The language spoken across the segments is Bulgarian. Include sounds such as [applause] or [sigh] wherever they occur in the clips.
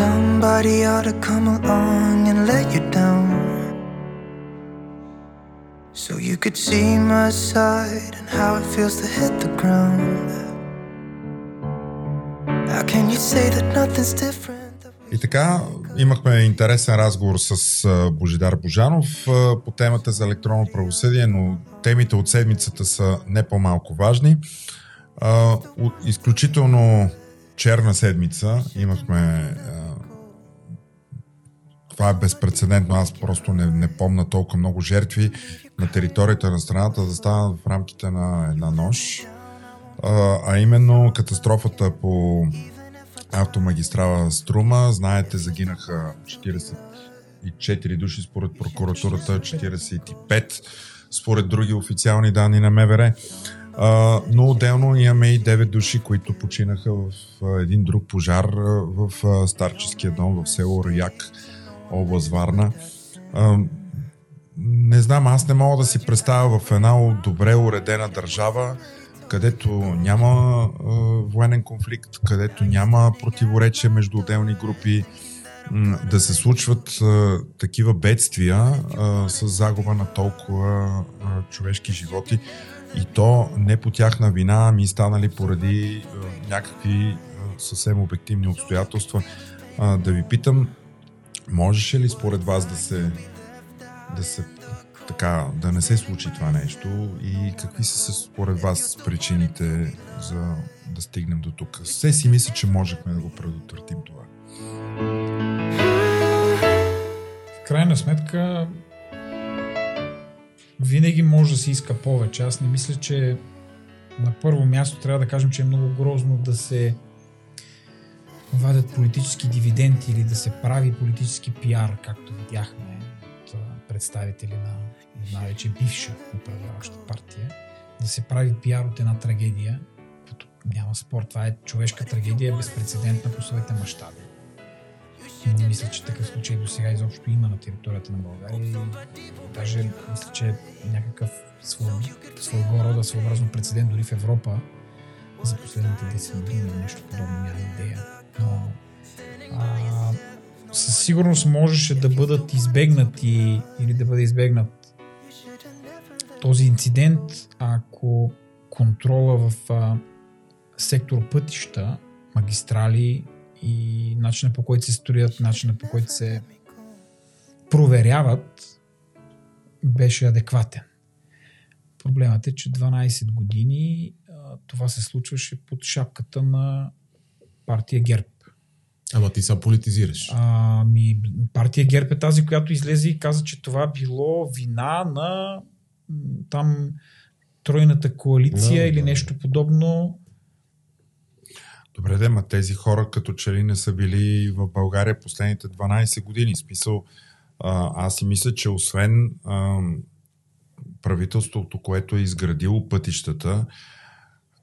somebody ought to come along and let you down. So you could see my side and how it feels to hit the ground. How can you say that nothing's different? И така, имахме интересен разговор с Божидар Божанов по темата за електронно правосъдие, но темите от седмицата са не по-малко важни. Изключително черна седмица имахме. Това е безпредседентно. Аз просто не, не помна толкова много жертви на територията на страната да станат в рамките на една нощ. А именно катастрофата по автомагистрала Струма. Знаете, загинаха 44 души според прокуратурата, 45 според други официални данни на МВР. Uh, но отделно имаме и 9 души, които починаха в uh, един друг пожар uh, в старческия дом в село Рояк, област Варна. Не знам, аз не мога да си представя в една добре уредена държава, където няма а, военен конфликт, където няма противоречие между отделни групи, да се случват такива бедствия с загуба на толкова човешки животи и то не по тяхна вина, ами станали поради някакви съвсем обективни обстоятелства. Да ви питам, можеше ли според вас да се, да се така да не се случи това нещо и какви са според вас причините за да стигнем до тук? Все си мисля, че можехме да го предотвратим това. В крайна сметка винаги може да се иска повече. Аз не мисля, че на първо място трябва да кажем, че е много грозно да се вадят политически дивиденти или да се прави политически пиар, както видяхме от представители на една вече бивша управляваща партия, да се прави пиар от една трагедия, като няма спор, това е човешка трагедия, безпредседентна по своите мащаби. Не мисля, че такъв случай до сега изобщо има на територията на България даже мисля, че някакъв своего рода своеобразно прецедент дори в Европа за последните 10 години нещо подобно няма идея. Но а, със сигурност можеше да бъдат избегнати или да бъде избегнат този инцидент, ако контрола в а, сектор пътища, магистрали и начина по който се строят, начина по който се проверяват, беше адекватен. Проблемът е, че 12 години а, това се случваше под шапката на партия ГЕРБ. Ама ти са политизираш. Ами, партия ГЕРБ е тази, която излезе и каза, че това било вина на там тройната коалиция no, или да. нещо подобно. Добре, да, ма тези хора като че ли не са били в България последните 12 години. Смисъл, аз си мисля, че освен а, правителството, което е изградило пътищата,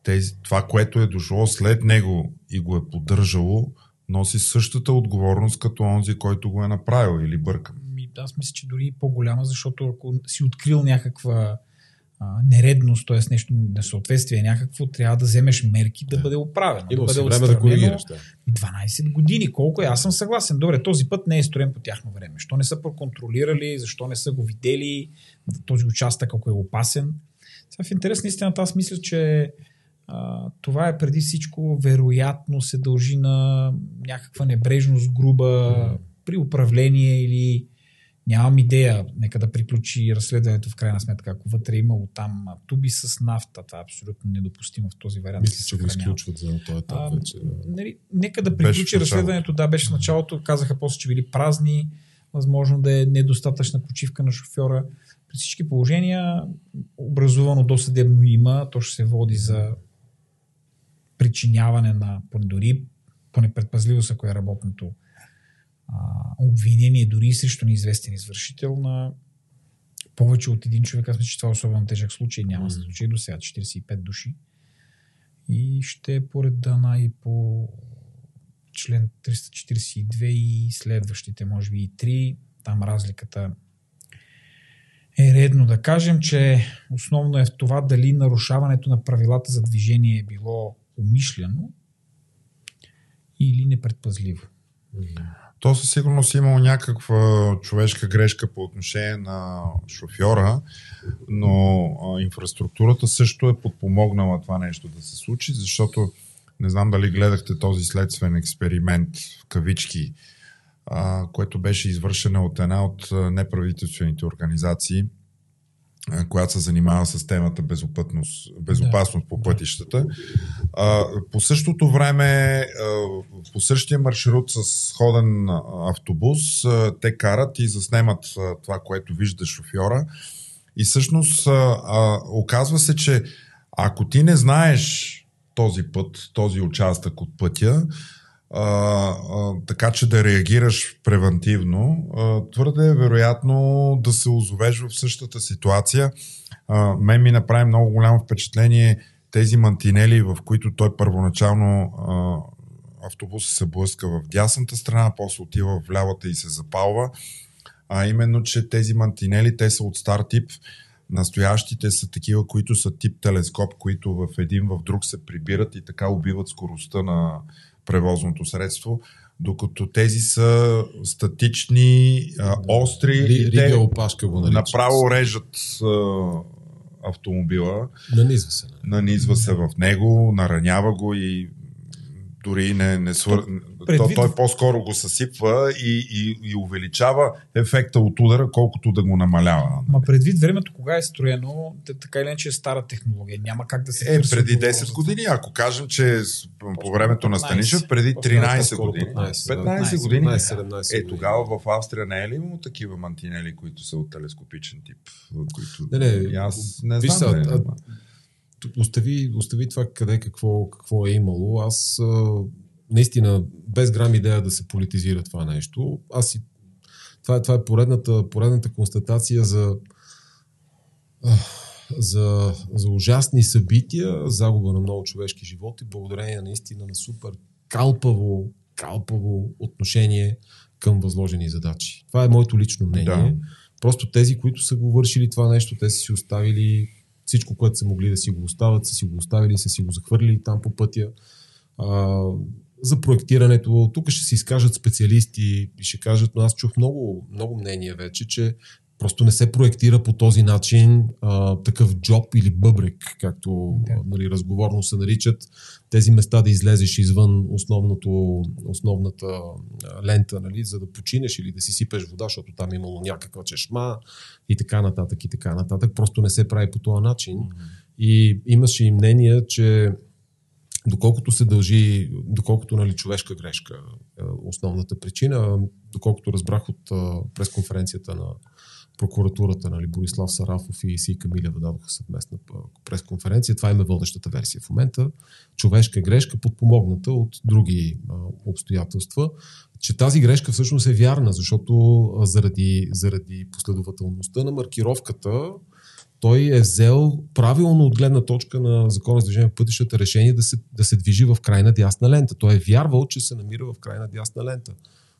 тези, това, което е дошло след него и го е поддържало, носи същата отговорност като онзи, който го е направил или бъркам. Аз мисля, че дори по-голяма, защото ако си открил някаква а, нередност, т.е. нещо несъответствие някакво, трябва да вземеш мерки да, да бъде оправено. Има да бъде време да коригираш. Да. 12 години, колко е? Аз съм съгласен. Добре, този път не е строен по тяхно време. Защо не са проконтролирали, защо не са го видели, този участък, ако е опасен. Сега в интерес на истината, аз мисля, че а, това е преди всичко вероятно се дължи на някаква небрежност, груба при управление или нямам идея, нека да приключи разследването в крайна сметка, ако вътре е имало там туби с нафта, това е абсолютно недопустимо в този вариант. Мисля, че го изключват за този етап вече. Да. Нали, нека да приключи разследването, да, беше в началото, казаха после, че били празни, възможно да е недостатъчна почивка на шофьора. При всички положения образувано досъдебно има, то ще се води за причиняване на дори по непредпазливост, ако е работното а, обвинение дори срещу неизвестен извършител на повече от един човек. Аз мисля, че това е особено тежък случай. Няма се случай до сега 45 души. И ще е по реда на и по член 342 и следващите, може би и 3. Там разликата е редно да кажем, че основно е в това дали нарушаването на правилата за движение е било умишлено или непредпазливо. То със сигурност е имало някаква човешка грешка по отношение на шофьора, но а, инфраструктурата също е подпомогнала това нещо да се случи, защото не знам дали гледахте този следствен експеримент в кавички, а, което беше извършено от една от неправителствените организации, която се занимава с темата безопасност, безопасност по пътищата. По същото време, по същия маршрут с ходен автобус, те карат и заснемат това, което вижда шофьора. И всъщност оказва се, че ако ти не знаеш този път, този участък от пътя, а, така че да реагираш превентивно, а, твърде е вероятно да се озовеш в същата ситуация. А, мен ми направи много голямо впечатление тези мантинели, в които той първоначално а, автобуса се блъска в дясната страна, после отива в лявата и се запалва. А именно, че тези мантинели, те са от стар тип, Настоящите са такива, които са тип телескоп, които в един в друг се прибират и така убиват скоростта на превозното средство, докато тези са статични, а, остри Ри, и те опашка го направо режат а, автомобила. Нанизва се. Не? Нанизва се в него, наранява го и дори не, не свър... Предвид... То, той по-скоро го съсипва и, и, и увеличава ефекта от удара, колкото да го намалява. Ма предвид времето, кога е строено, така или иначе е стара технология. Няма как да се. Е, преди 10 години. Ако кажем, че по времето на Станишев, преди 13 години. 15, 15 години. 17 е, тогава в Австрия не е ли имало такива мантинели, които са от телескопичен тип? Които... Не, не, аз не знам. Виж, а, остави, остави това къде какво, какво е имало. Аз наистина, без грам идея да се политизира това нещо, аз си това, е, това е поредната, поредната констатация за, за, за ужасни събития, загуба на много човешки животи, благодарение наистина на супер калпаво, калпаво отношение към възложени задачи. Това е моето лично мнение. Да. Просто тези, които са го вършили това нещо, те са си оставили всичко, което са могли да си го оставят, са си го оставили, са си го захвърлили там по пътя. А, за проектирането. Тук ще се изкажат специалисти и ще кажат, но аз чух много, много мнения вече, че просто не се проектира по този начин а, такъв джоб или бъбрек, както да. нали, разговорно се наричат. Тези места да излезеш извън основното, основната лента, нали, за да починеш или да си сипеш вода, защото там имало някаква чешма и така нататък и така нататък. Просто не се прави по този начин. Mm-hmm. И имаше и мнение, че доколкото се дължи, доколкото нали, човешка грешка е основната причина, доколкото разбрах от пресконференцията на прокуратурата, нали, Борислав Сарафов и Си Камилева дадоха съвместна пресконференция. Това им е водещата версия в момента. Човешка грешка, подпомогната от други обстоятелства. Че тази грешка всъщност е вярна, защото заради, заради последователността на маркировката той е взел правилно от гледна точка на закона за движение пътищата решение да се, да се движи в крайна дясна лента. Той е вярвал, че се намира в крайна дясна лента.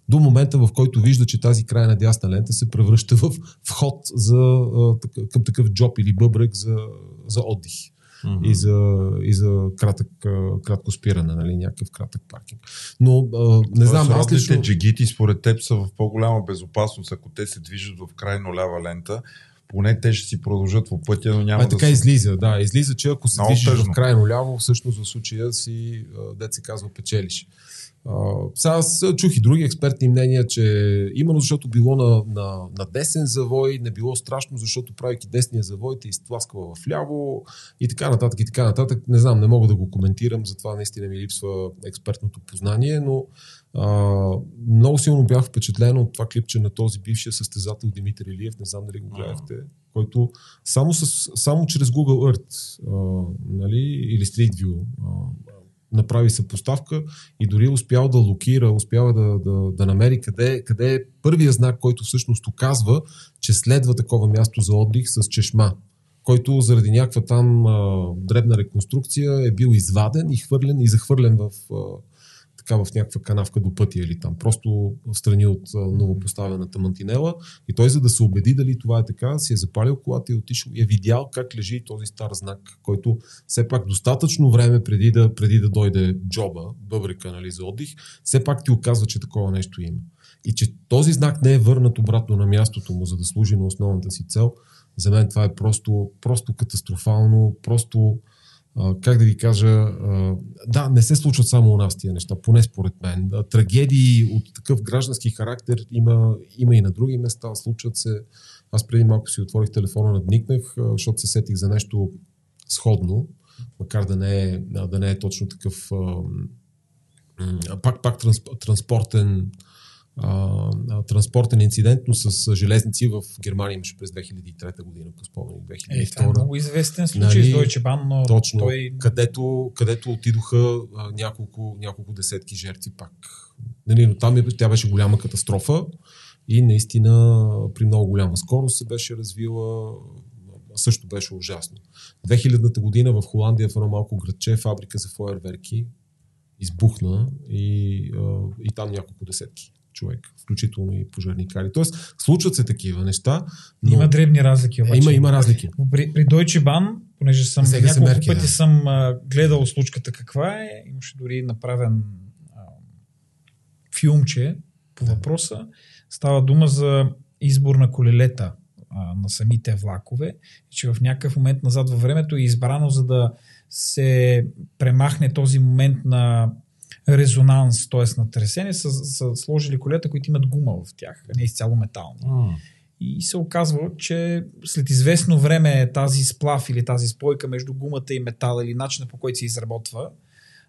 До момента, в който вижда, че тази крайна дясна лента се превръща в вход за, към такъв джоб или бъбрек за, за отдих. Mm-hmm. И за, и за кратък, кратко спиране, нали, някакъв кратък паркинг. Но а, не Тоест, знам, аз лично... джигити според теб са в по-голяма безопасност, ако те се движат в крайно лява лента, поне те ще си продължат по пътя, но няма а, да така се... излиза, да. Излиза, че ако се движиш в крайно ляво, всъщност в случая си, дет се казва, печелиш. Uh, сега аз чух и други експертни мнения, че именно защото било на, на, на десен завой, не било страшно, защото правейки десния завой те изтласква в ляво и така нататък и така нататък. Не знам, не мога да го коментирам, затова наистина ми липсва експертното познание, но много силно бях впечатлен от това клипче на този бившия състезател Димитър Илиев, не знам дали го гледахте, който само, с, само чрез Google Earth а, нали, или Street View а, направи съпоставка и дори успял да локира, успява да, да, да намери къде, къде е първия знак, който всъщност оказва, че следва такова място за отдих с чешма който заради някаква там а, дребна реконструкция е бил изваден и хвърлен и захвърлен в, а, така в някаква канавка до пътя или там, просто в страни от новопоставената мантинела. И той, за да се убеди дали това е така, си е запалил колата и е отишъл и е видял как лежи този стар знак, който все пак достатъчно време преди да, преди да дойде джоба, бъбрика нали, за отдих, все пак ти оказва, че такова нещо има. И че този знак не е върнат обратно на мястото му, за да служи на основната си цел, за мен това е просто, просто катастрофално, просто как да ви кажа, да, не се случват само у нас тия неща, поне според мен. Трагедии от такъв граждански характер има, има и на други места, случват се. Аз преди малко си отворих телефона, надникнах, защото се сетих за нещо сходно, макар да не е, да не е точно такъв пак, пак транспортен а, транспортен инцидент, но с железници в Германия имаше през 2003 година, по спомени 2002. Е, това е много известен случай нали, с Deutsche Bahn, но точно, той... където, където отидоха а, няколко, няколко десетки жертви пак. Нали, но там е, тя беше голяма катастрофа и наистина при много голяма скорост се беше развила също беше ужасно. 2000-та година в Холандия в едно малко градче фабрика за фойерверки избухна и, и там няколко десетки човек, включително и пожарникари. Тоест, случват се такива неща. Но... Има дребни разлики. Обаче. Има, има разлики. При, при Deutsche Bahn, понеже съм Сега няколко мерки, пъти да. съм а, гледал случката каква е, имаше дори направен а, филмче по въпроса. Става дума за избор на колелета а, на самите влакове, че в някакъв момент назад във времето е избрано за да се премахне този момент на резонанс, т.е. на тресене, са, са сложили колета, които имат гума в тях, а не изцяло метални. А, И се оказва, че след известно време тази сплав или тази спойка между гумата и метала или начина по който се изработва,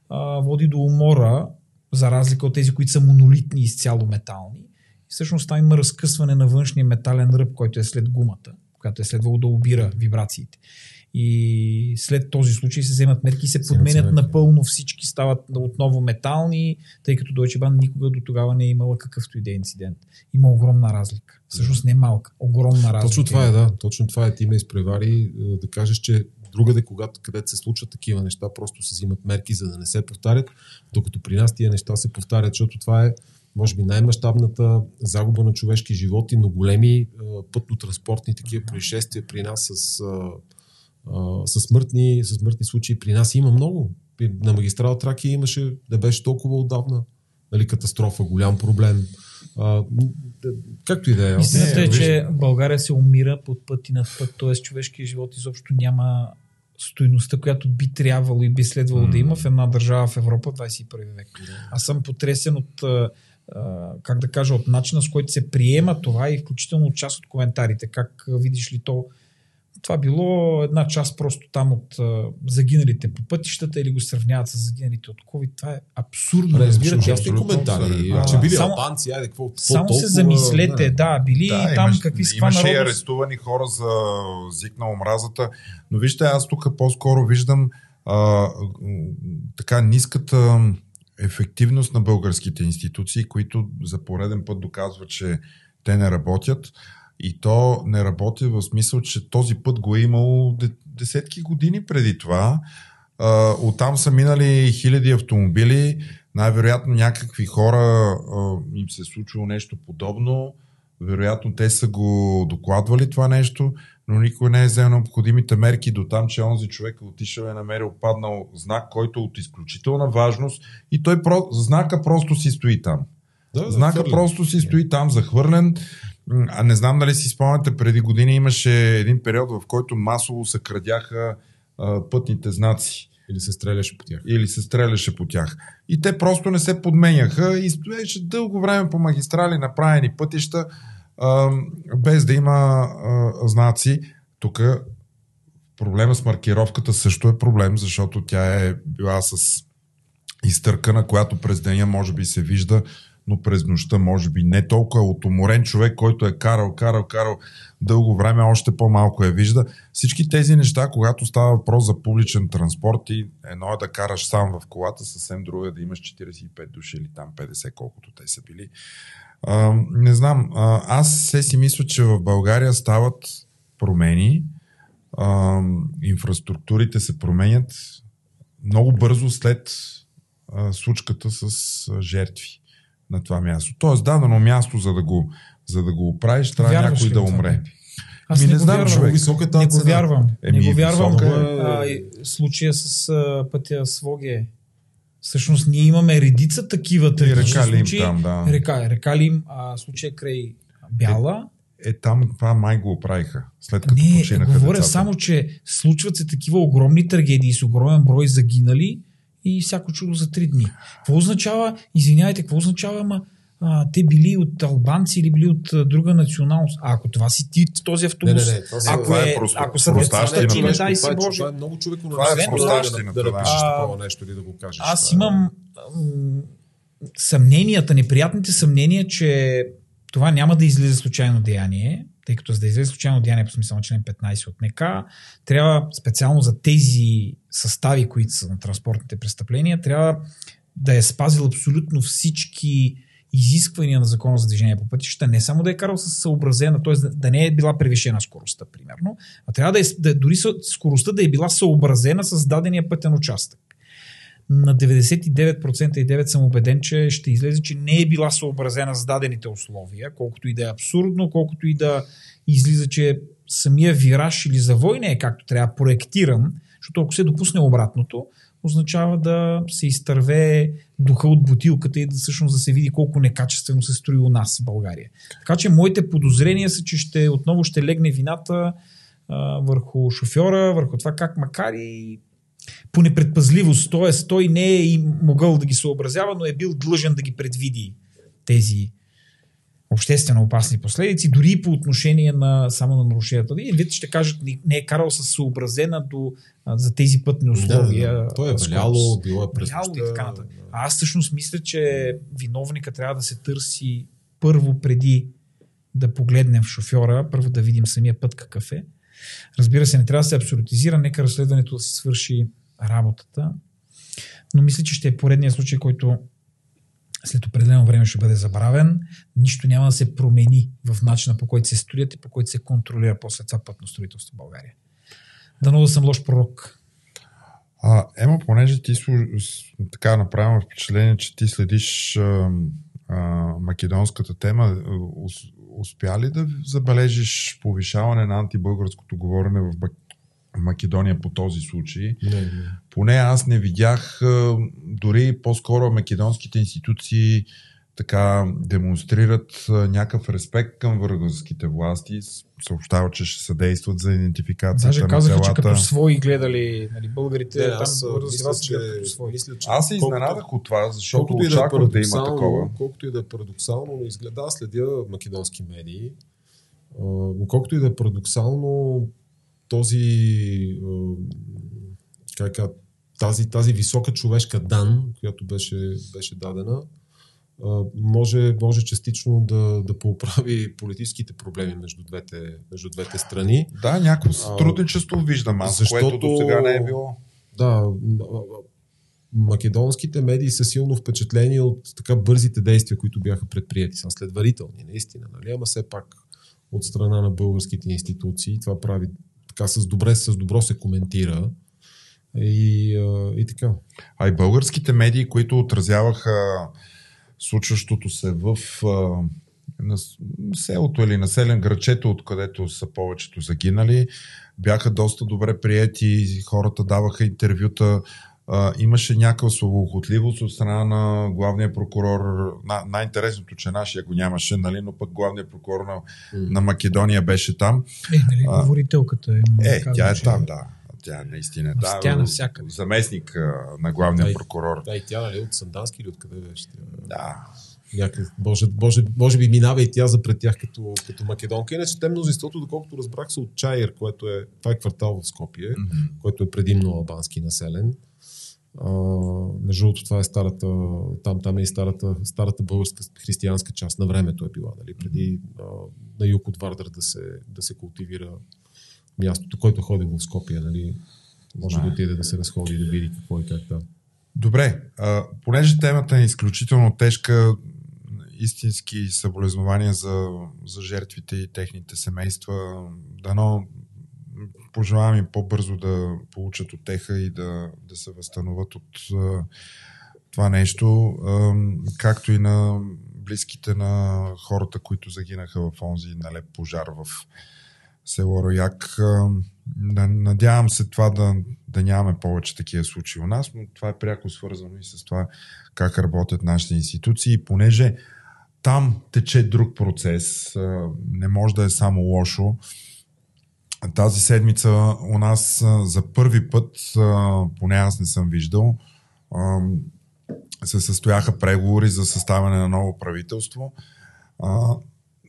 а, води до умора, за разлика от тези, които са монолитни изцяло метални. И всъщност там има разкъсване на външния метален ръб, който е след гумата, която е следвало да обира вибрациите. И след този случай се вземат мерки и се подменят напълно всички, стават отново метални, тъй като Deutsche Bahn никога до тогава не е имала какъвто и да е инцидент. Има огромна разлика. Всъщност не е малка, огромна разлика. Точно това е, да. Точно това е. Ти ме изпревари е, да кажеш, че другаде, когато където се случват такива неща, просто се взимат мерки, за да не се повтарят, докато при нас тия неща се повтарят, защото това е може би най-мащабната загуба на човешки животи, но големи е, пътно-транспортни такива происшествия при нас с, а, а, с, смъртни, с смъртни случаи. При нас има много. На магистрал Тракия имаше, да беше толкова отдавна. Нали, катастрофа, голям проблем. А, както и да е. Истината е, че България се умира под път и над път, т.е. човешкият живот изобщо няма стойността, която би трябвало и би следвало да има в една държава в Европа в 21 век. Аз съм потресен от, как да кажа, от начина с който се приема това и включително част от коментарите. Как видиш ли то, това било една част просто там от а, загиналите по пътищата или го сравняват с загиналите от COVID. Това е абсурдно. Разбирате, абсолютно коментари. абсурдно. че били Само- албанци, айде, какво, какво Само толкова, се замислете, не. да, били Да, там имаш- какви с това Имаше и народност. арестувани хора за език на омразата, но вижте, аз тук по-скоро виждам а, така ниската ефективност на българските институции, които за пореден път доказват, че те не работят. И то не работи в смисъл, че този път го е имало де- десетки години преди това. Оттам са минали хиляди автомобили. Най-вероятно някакви хора им се е случило нещо подобно. Вероятно те са го докладвали това нещо, но никой не е взел необходимите мерки до там, че онзи човек е отишъл и е намерил паднал знак, който е от изключителна важност и той про... знака просто си стои там. Да, Знака хвърлен. просто си стои там захвърлен. А не знам дали си спомняте, преди години имаше един период, в който масово се крадяха а, пътните знаци Или се стреляше по тях. или се стреляше по тях. И те просто не се подменяха и стоеше дълго време по магистрали, направени пътища, а, без да има а, знаци. Тук проблема с маркировката също е проблем, защото тя е била с изтъркана, която през деня може би се вижда, но през нощта може би не толкова. От уморен човек, който е карал, карал, карал дълго време, още по-малко я вижда. Всички тези неща, когато става въпрос за публичен транспорт и едно е да караш сам в колата, съвсем друго е да имаш 45 души или там 50, колкото те са били. А, не знам, а, аз се си мисля, че в България стават промени, а, инфраструктурите се променят много бързо след а, случката с а, жертви на това място. Тоест, дадено място, за да го, за да го оправиш, трябва Вярваш някой да умре. Аз Ми не, не знам, вярвам. човек. Висока е тази Не го вярвам. Еми, не го вярвам. висока е. А, случая с а, пътя Своге. Всъщност ние имаме редица такива трагични река Лим случаи. там, да. Река, река Лим, а, случая край Бяла. Е, там това май го оправиха, след като Не, починаха говоря децата. само, че случват се такива огромни трагедии с огромен брой загинали и всяко чудо за три дни. Какво означава, извинявайте, какво означава, ама а, те били от албанци или били от а, друга националност? А ако това си ти, този Не, автобус, не, не. Това са, ако, това е е, просто ако са децата ти, не нещо. дай това, си е, Боже. това е много човеко Това е простащина, да, да, да. напишеш А, такова нещо или да го кажеш. Аз Това е- имам съмненията, неприятните съмнения, че това няма да излезе случайно деяние, тъй като за да излезе случайно деяние по смисъл на член 15 от НК, трябва специално за тези състави, които са на транспортните престъпления, трябва да е спазил абсолютно всички изисквания на закона за движение по пътища, не само да е карал с съобразена, т.е. Да, не е била превишена скоростта, примерно, а трябва да е, да, дори скоростта да е била съобразена с дадения пътен участък на 99% и 9 съм убеден, че ще излезе, че не е била съобразена с дадените условия, колкото и да е абсурдно, колкото и да излиза, че самия вираж или завой не е както трябва проектиран, защото ако се допусне обратното, означава да се изтърве духа от бутилката и да всъщност да се види колко некачествено се строи у нас в България. Така че моите подозрения са, че ще, отново ще легне вината а, върху шофьора, върху това как макар и по непредпазливост, т.е. той не е и могъл да ги съобразява, но е бил длъжен да ги предвиди тези обществено опасни последици, дори и по отношение на само на нарушенията. И вие ще кажат, не- е карал с съобразена до, а, за тези пътни условия. Да, да, да. Той е валяло, било е през и така нататък. да. Аз всъщност мисля, че виновника трябва да се търси първо преди да погледнем в шофьора, първо да видим самия път какъв е. Разбира се, не трябва да се абсолютизира, нека разследването да си свърши работата. Но мисля, че ще е поредният случай, който след определено време ще бъде забравен. Нищо няма да се промени в начина по който се строят и по който се контролира после това пътно строителство в България. Дано да съм лош пророк. А, Ема, понеже ти така направим впечатление, че ти следиш а, а, македонската тема, успя ли да забележиш повишаване на антибългарското говорене в Македония по този случай? Не, не. Поне аз не видях, дори по-скоро македонските институции така демонстрират някакъв респект към българските власти, съобщават, че ще съдействат за идентификацията Даже на казаха, че като свои гледали нали, българите, Не, там аз мисля, вас че, като свои. мисля, че Аз се изненадах от това, защото да е очаквах да има парадоксално, такова. колкото и да е парадоксално, но изгледа, следя македонски медии, но колкото и да е парадоксално, този, как кажа, тази, тази висока човешка дан, която беше, беше дадена, може, може частично да, да поправи политическите проблеми между двете, между двете страни. Да, някакво сътрудничество виждам аз, защото- което до сега не е било. Да, македонските медии са силно впечатлени от така бързите действия, които бяха предприяти. Са следварителни, наистина, нали? Ама все пак от страна на българските институции това прави така с, добре, с добро се коментира и, и така. А и българските медии, които отразяваха случващото се в а, на селото или населен грачето, откъдето са повечето загинали, бяха доста добре приети, хората даваха интервюта, а, имаше някаква свободохотливост от страна на главния прокурор. На, най-интересното, че нашия го нямаше, нали, но пък главният прокурор на, на Македония беше там. Е, нали, говорителката е. Е, казва, тя е че- там, да. Тя наистина да, Тя навсякъде. заместник на главния Ай. прокурор. Да, и тя нали, от Сандански или откъде беше? Да. Някъде, може, може, може би минава и тя за пред тях като, като македонка. Иначе те мнозинството, доколкото разбрах, са от Чайер, което е, това е квартал в Скопие, Мгм. който е предимно албански населен. А, между другото, това е старата, там, там е и старата, старата българска християнска част на времето е била, нали, преди а, на юг от Вардър да се, да се култивира мястото, който ходи в Скопие, нали, може Знае. да отиде да се разходи и да види какво и как там. Добре, а, понеже темата е изключително тежка, истински съболезнования за, за жертвите и техните семейства. Дано пожелавам им по-бързо да получат отеха и да, да се възстановят от а, това нещо, ам, както и на близките на хората, които загинаха в онзи налеп пожар в село Рояк. Надявам се това да, да нямаме повече такива случаи у нас, но това е пряко свързано и с това как работят нашите институции, понеже там тече друг процес, не може да е само лошо. Тази седмица у нас за първи път, поне аз не съм виждал, се състояха преговори за съставяне на ново правителство.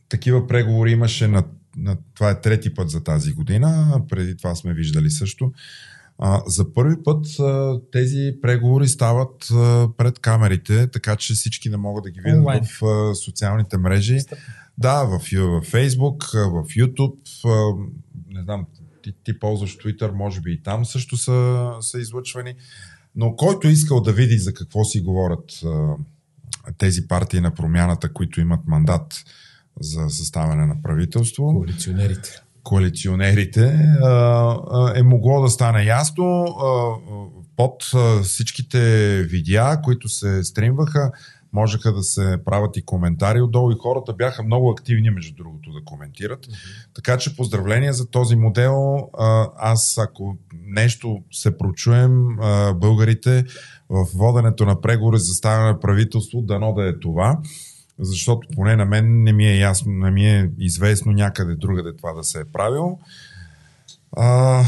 Такива преговори имаше на това е трети път за тази година, преди това сме виждали също. А, за първи път а, тези преговори стават а, пред камерите, така че всички не могат да ги видят Онлайн. в а, социалните мрежи. Да, в, в Facebook, в YouTube, а, не знам, ти, ти ползваш Twitter, може би и там също са, са излъчвани. Но който искал да види за какво си говорят а, тези партии на промяната, които имат мандат за съставяне на правителство, Коалиционерите. коалиционерите, е могло да стане ясно под всичките видеа, които се стримваха, можеха да се правят и коментари отдолу и хората бяха много активни, между другото, да коментират. Така че поздравления за този модел. Аз, ако нещо се прочуем, българите в воденето на преговори за ставане на правителство, дано да е това, защото поне на мен не ми е ясно, не ми е известно някъде другаде това да се е правило. А,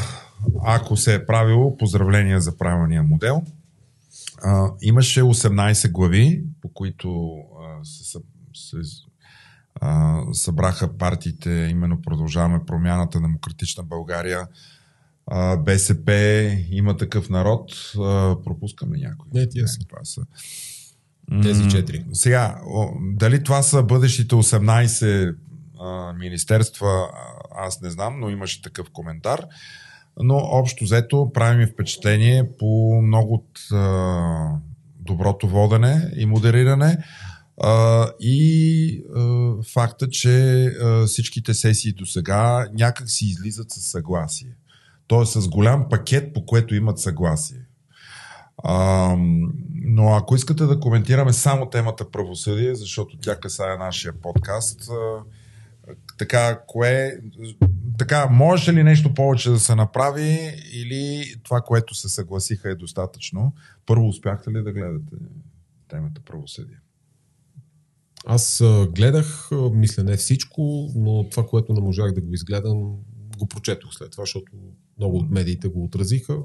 ако се е правило, поздравления за правилния модел. А, имаше 18 глави, по които а, се, се а, събраха партиите, именно продължаваме промяната Демократична България, а, БСП, има такъв народ. А, пропускам ли някой? Не, тия са. това са. Тези четири. Сега, дали това са бъдещите 18 а, министерства, аз не знам, но имаше такъв коментар. Но общо взето прави ми впечатление по много от а, доброто водене и модериране а, и а, факта, че а, всичките сесии до сега някак си излизат със съгласие. Тоест с голям пакет, по което имат съгласие. А, но ако искате да коментираме само темата правосъдие, защото тя касае нашия подкаст, а, така, кое, така, може ли нещо повече да се направи или това, което се съгласиха е достатъчно? Първо, успяхте ли да гледате темата правосъдие? Аз гледах, мисля не всичко, но това, което не можах да го изгледам, го прочетох след това, защото много от медиите го отразиха.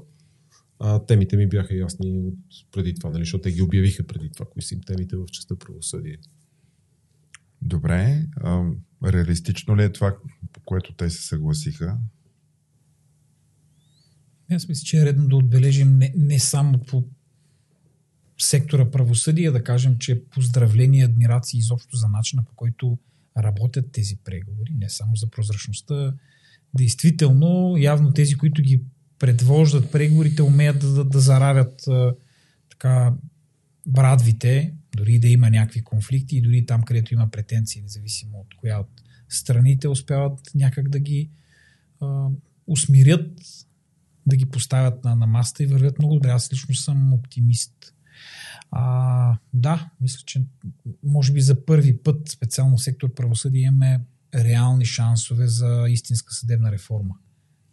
А темите ми бяха ясни от преди това, нали, защото те ги обявиха преди това, кои са им темите в частта правосъдие. Добре. А, реалистично ли е това, по което те се съгласиха? Аз мисля, че е редно да отбележим не, не само по сектора правосъдие, да кажем, че поздравления, адмирации изобщо за начина по който работят тези преговори, не само за прозрачността. Действително, явно тези, които ги предвождат преговорите, умеят да, да, да заравят а, така брадвите, дори да има някакви конфликти и дори там, където има претенции, независимо от коя от страните, успяват някак да ги а, усмирят, да ги поставят на, на масата и вървят много добре. Аз лично съм оптимист. А, да, мисля, че може би за първи път специално сектор правосъдие имаме реални шансове за истинска съдебна реформа.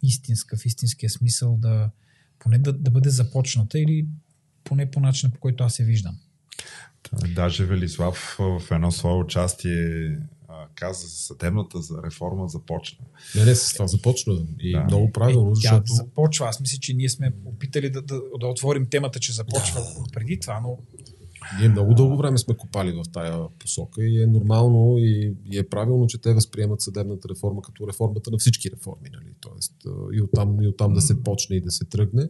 Истинска, в истинския смисъл да поне да, да бъде започната или поне по начина, по който аз я виждам. Даже Велислав в едно свое участие каза, съдебната за реформа започна. Не, не, с това започна. И Да. да. много правилно, Е, защото започва. Аз мисля, че ние сме опитали да, да, да отворим темата, че започва преди това, но ние много дълго време сме копали в тая посока и е нормално и, и е правилно, че те възприемат съдебната реформа като реформата на всички реформи. Нали? Тоест и оттам, и оттам да се почне и да се тръгне,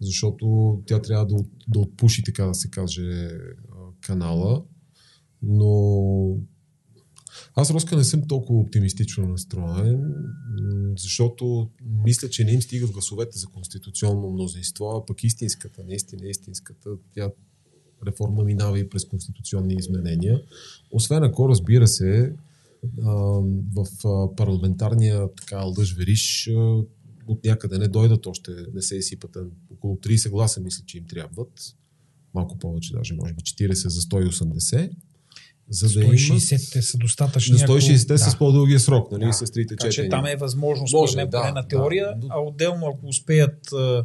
защото тя трябва да, от- да отпуши, така да се каже, канала. Но аз, Роска, не съм толкова оптимистично настроен, защото мисля, че не им стигат гласовете за конституционно мнозинство, а пък истинската, наистина истинската, тя реформа минава и през конституционни изменения. Освен ако, разбира се, в парламентарния така лъж вериш а, от някъде не дойдат още, не се изсипат. Около 30 гласа мисля, че им трябват. малко повече, даже може би 40 за 180, за да има... 160-те са достатъчни. За 160-те ако- с по-дългия срок, нали, Да. с трите Така че там е възможно, Може, според мен, да, поне на да. теория, Да. а отделно, ако успеят в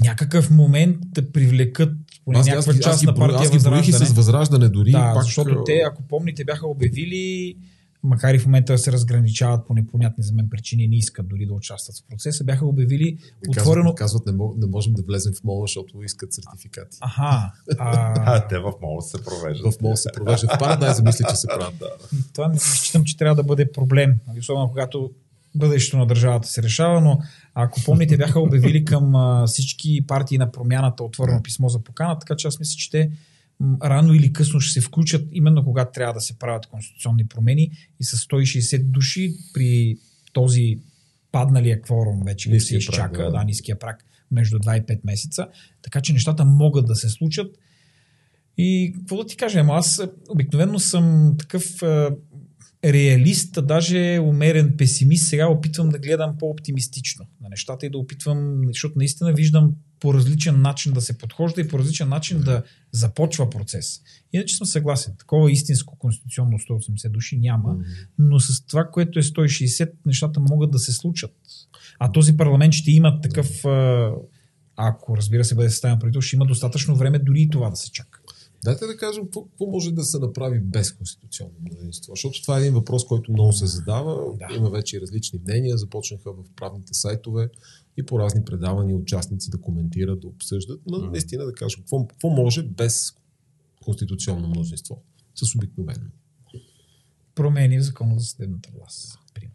някакъв момент да привлекат поне Аз, аз, някаква аз, част ги, на партия аз ги и Възраждане. с възраждане дори. Да, пак, защото те, ако помните, бяха обявили, макар и в момента да се разграничават по непонятни за мен причини, не искат дори да участват в процеса, бяха обявили Казват, отворено... казват не, мог, не можем да влезем в мола, защото искат сертификати. Аха, а, [laughs] А, те в МОЛ се провеждат. В мола се провежда. В Парадайза мисля, че се правят. Да. това не считам, че трябва да бъде проблем. Особено когато бъдещето на държавата се решава, но ако помните, бяха обявили към а, всички партии на промяната отворено писмо за покана, така че аз мисля, че те рано или късно ще се включат, именно когато трябва да се правят конституционни промени и с 160 души при този падналия кворум вече не се изчака, да. да, ниския прак между 2 и 5 месеца, така че нещата могат да се случат. И какво да ти кажа, ама аз а, обикновено съм такъв а, реалист, а даже умерен песимист. Сега опитвам да гледам по-оптимистично на нещата и да опитвам, защото наистина виждам по различен начин да се подхожда и по различен начин да започва процес. Иначе съм съгласен. Такова истинско конституционно 180 души няма, но с това, което е 160, нещата могат да се случат. А този парламент ще има такъв, ако разбира се бъде съставен правителство, ще има достатъчно време дори и това да се чака. Дайте да кажем какво, какво може да се направи без конституционно мнозинство. Защото това е един въпрос, който много се задава. Да. Има вече и различни мнения. Започнаха в правните сайтове и по разни предавания участници да коментират, да обсъждат. Но наистина да кажем какво, какво може без конституционно мнозинство. С обикновено. Промени в закона за съдебната власт, примерно.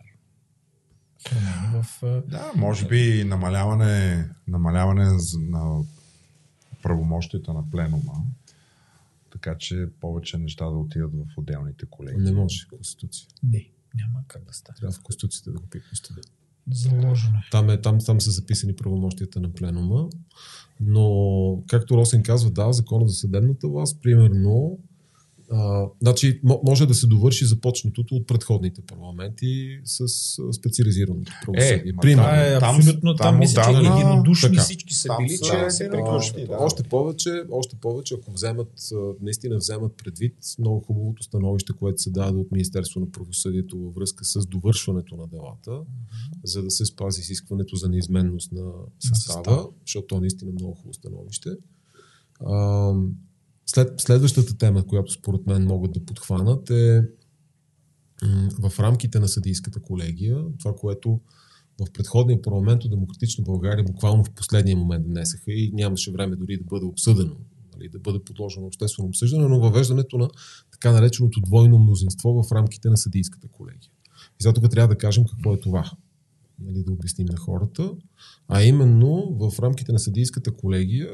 Промени в... Да, може би намаляване, намаляване на правомощията на пленума, така че повече неща да отидат в отделните колеги. Не може Конституция. Не, няма как да стане. Трябва в Конституцията да го пипнете. Заложено е. Там, е, там, там са записани правомощията на пленума, но, както Росен казва, да, закона за съдебната власт, примерно, а, значи, мо- може да се довърши започнатото от предходните парламенти с специализираното правосъдие. ма примерно. Е Там- абсолютно, там, там мисля, че отдавна- единодушни Така. всички са Там били, че да, се приключи. да. Още повече, още повече, ако вземат, наистина вземат предвид много хубавото становище, което се даде от Министерство на правосъдието във връзка с довършването на делата, за да се спази изискването за неизменност на състава, състава. защото то е наистина много хубаво становище. А, след, следващата тема, която според мен могат да подхванат е в рамките на съдийската колегия, това, което в предходния парламент от Демократична България буквално в последния момент внесаха и нямаше време дори да бъде обсъдено, нали, да бъде подложено обществено обсъждане, но въвеждането на така нареченото двойно мнозинство в рамките на съдийската колегия. И за тук трябва да кажем какво е това. Нали, да обясним на хората. А именно в рамките на съдийската колегия,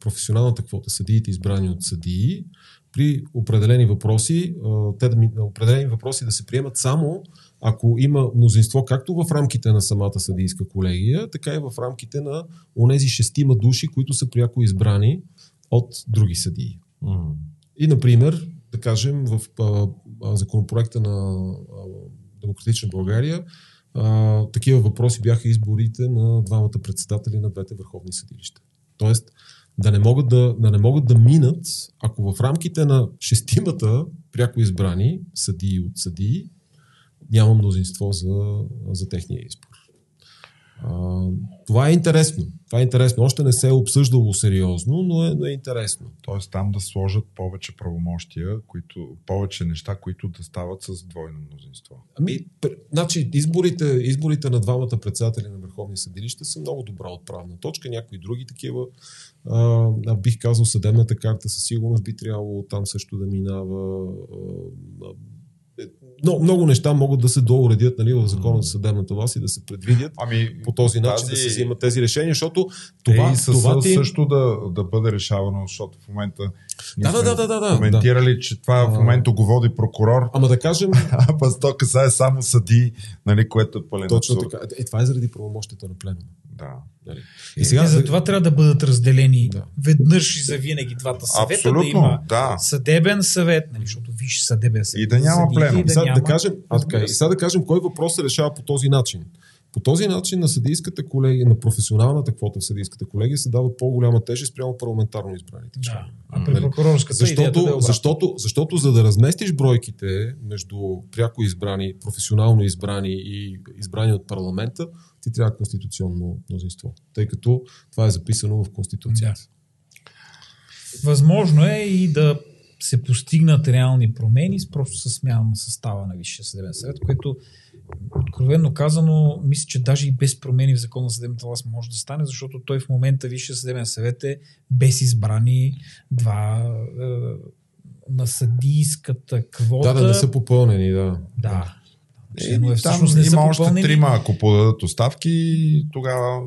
професионалната квота съдиите избрани от съдии, при определени въпроси, те да, определени въпроси да се приемат само ако има мнозинство както в рамките на самата съдийска колегия, така и в рамките на онези шестима души, които са пряко избрани от други съдии. М. И, например, да кажем, в а, законопроекта на а, Демократична България, а, такива въпроси бяха изборите на двамата председатели на двете върховни съдилища. Тоест, да не могат да, да, не могат да минат, ако в рамките на шестимата пряко избрани съдии от съдии, няма мнозинство за, за техния избор. А, това е интересно. Това е интересно. Още не се е обсъждало сериозно, но е, но е интересно. Тоест там да сложат повече правомощия, които, повече неща, които да стават с двойно мнозинство. Ами, пр- значи, изборите, изборите на двамата председатели на Върховни съдилища са много добра отправна точка. Някои други такива, а, а, бих казал, съдебната карта със сигурност би трябвало там също да минава. А, а, много, много неща могат да се доуредят нали, в закона за съдебната власт и да се предвидят Ами, по този начин да се взимат тези решения, защото това, това, и с, това ти... също да, да бъде решавано, защото в момента Да, да, да, да, да, да. коментирали, че това в момента го води прокурор, Ама да кажем, [laughs] а пък то касае само съди, нали, което е пълен точно абсурд. така. Е, това е заради правомощите на пленума. Да. Нали? И сега за това трябва да бъдат разделени Да. веднъж и за винаги двата съвета, Абсолютно, да има да. съдебен съвет, нали, защото виж съдебен съвет. И да няма пленум. и И сега да, няма- кажем, а, така, Разбира и се. сега да кажем кой въпрос се решава по този начин. По този начин на съдийската колегия, на професионалната квота в съдийската колегия се дава по-голяма тежест прямо парламентарно избраните. Да. А при Нали? прокурорската идеята да е Защото, защото, защото за да разместиш бройките между пряко избрани, професионално избрани и избрани от парламента, ти трябва конституционно мнозинство. Тъй като това е записано в Конституцията. Възможно е и да се постигнат реални промени с просто със смяна на състава на Висшия съдебен съвет, което откровенно казано, мисля, че даже и без промени в закона за съдебната власт може да стане, защото той в момента Висшия съдебен съвет е без избрани два е, на съдийската квота. Да, да не са попълнени, да. Да. Членове там всъщност не има още трима, ако подадат оставки, тогава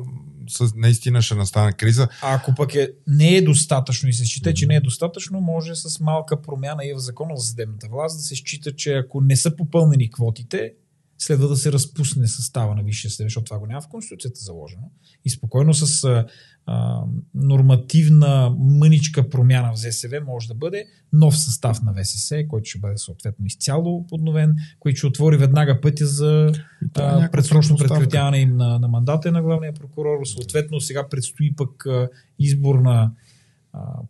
с, наистина ще настане криза. А ако пък е, не е достатъчно и се счита, че не е достатъчно, може с малка промяна и в закона за съдебната власт да се счита, че ако не са попълнени квотите, следва да се разпусне състава на Висшия съдебен, защото това го няма в Конституцията заложено. И спокойно с а, а, нормативна мъничка промяна в ЗСВ може да бъде нов състав на ВСС, който ще бъде съответно изцяло подновен, който ще отвори веднага пътя за е а, някаква предсрочно прекратяване им на, на мандата на главния прокурор. Съответно, сега предстои пък а, избор на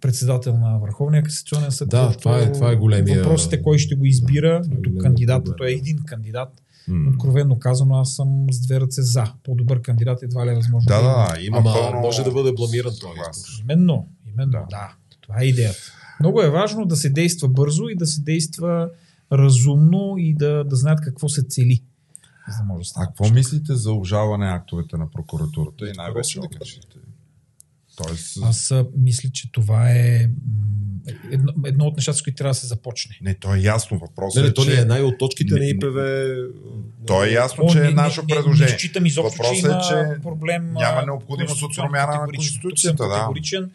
председател на Върховния касационен съд. Да, това е- това е големия- Въпросът е кой ще го избира. това е Тук проблем. той е един кандидат. М. Откровенно казано, аз съм с две ръце за. По-добър кандидат едва ли е възможно. Да, да, има Ама пълно... може да бъде бламиран този. Именно, именно, да. Да. Това е идеята. Много е важно да се действа бързо и да се действа разумно и да, да знаят какво се цели. За да може да А какво мислите за обжалване актовете на прокуратурата и най-вече да кажете? Тоест, Аз мисля, че това е едно, едно от нещата, с които трябва да се започне. не, то е ясно. Въпросът Не, е, не, то че... не е най от точките Не, на не. ИПВ. То е ясно, О, че не, е не, наше не, предложение. Не считам изобщо, Въпросът че е, има че проблем. няма необходимост от промяна на. Конституцията, да. категоричен.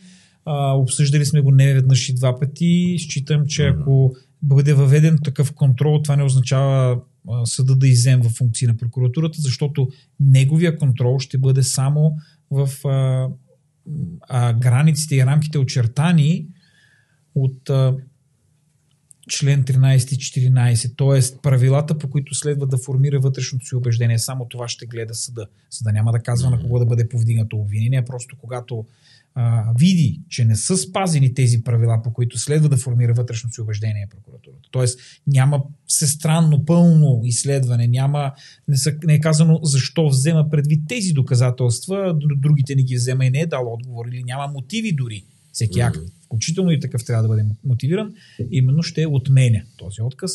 А, обсъждали сме го не веднъж и два пъти. Считам, че Мгм. ако бъде въведен такъв контрол, това не означава а, съда да иземва функции на прокуратурата, защото неговия контрол ще бъде само в а, а, границите и рамките очертани от а, член 13 и 14, т.е. правилата, по които следва да формира вътрешното си убеждение. Само това ще гледа съда. Съда няма да казва на кого да бъде повдигнато обвинение, просто когато а, види, че не са спазени тези правила, по които следва да формира вътрешното си убеждение прокуратурата. Тоест няма всестранно пълно изследване, няма, не, са, не е казано защо взема предвид тези доказателства, другите не ги взема и не е дал отговор или няма мотиви дори. Всеки акт, включително и такъв трябва да бъде мотивиран, именно ще отменя този отказ.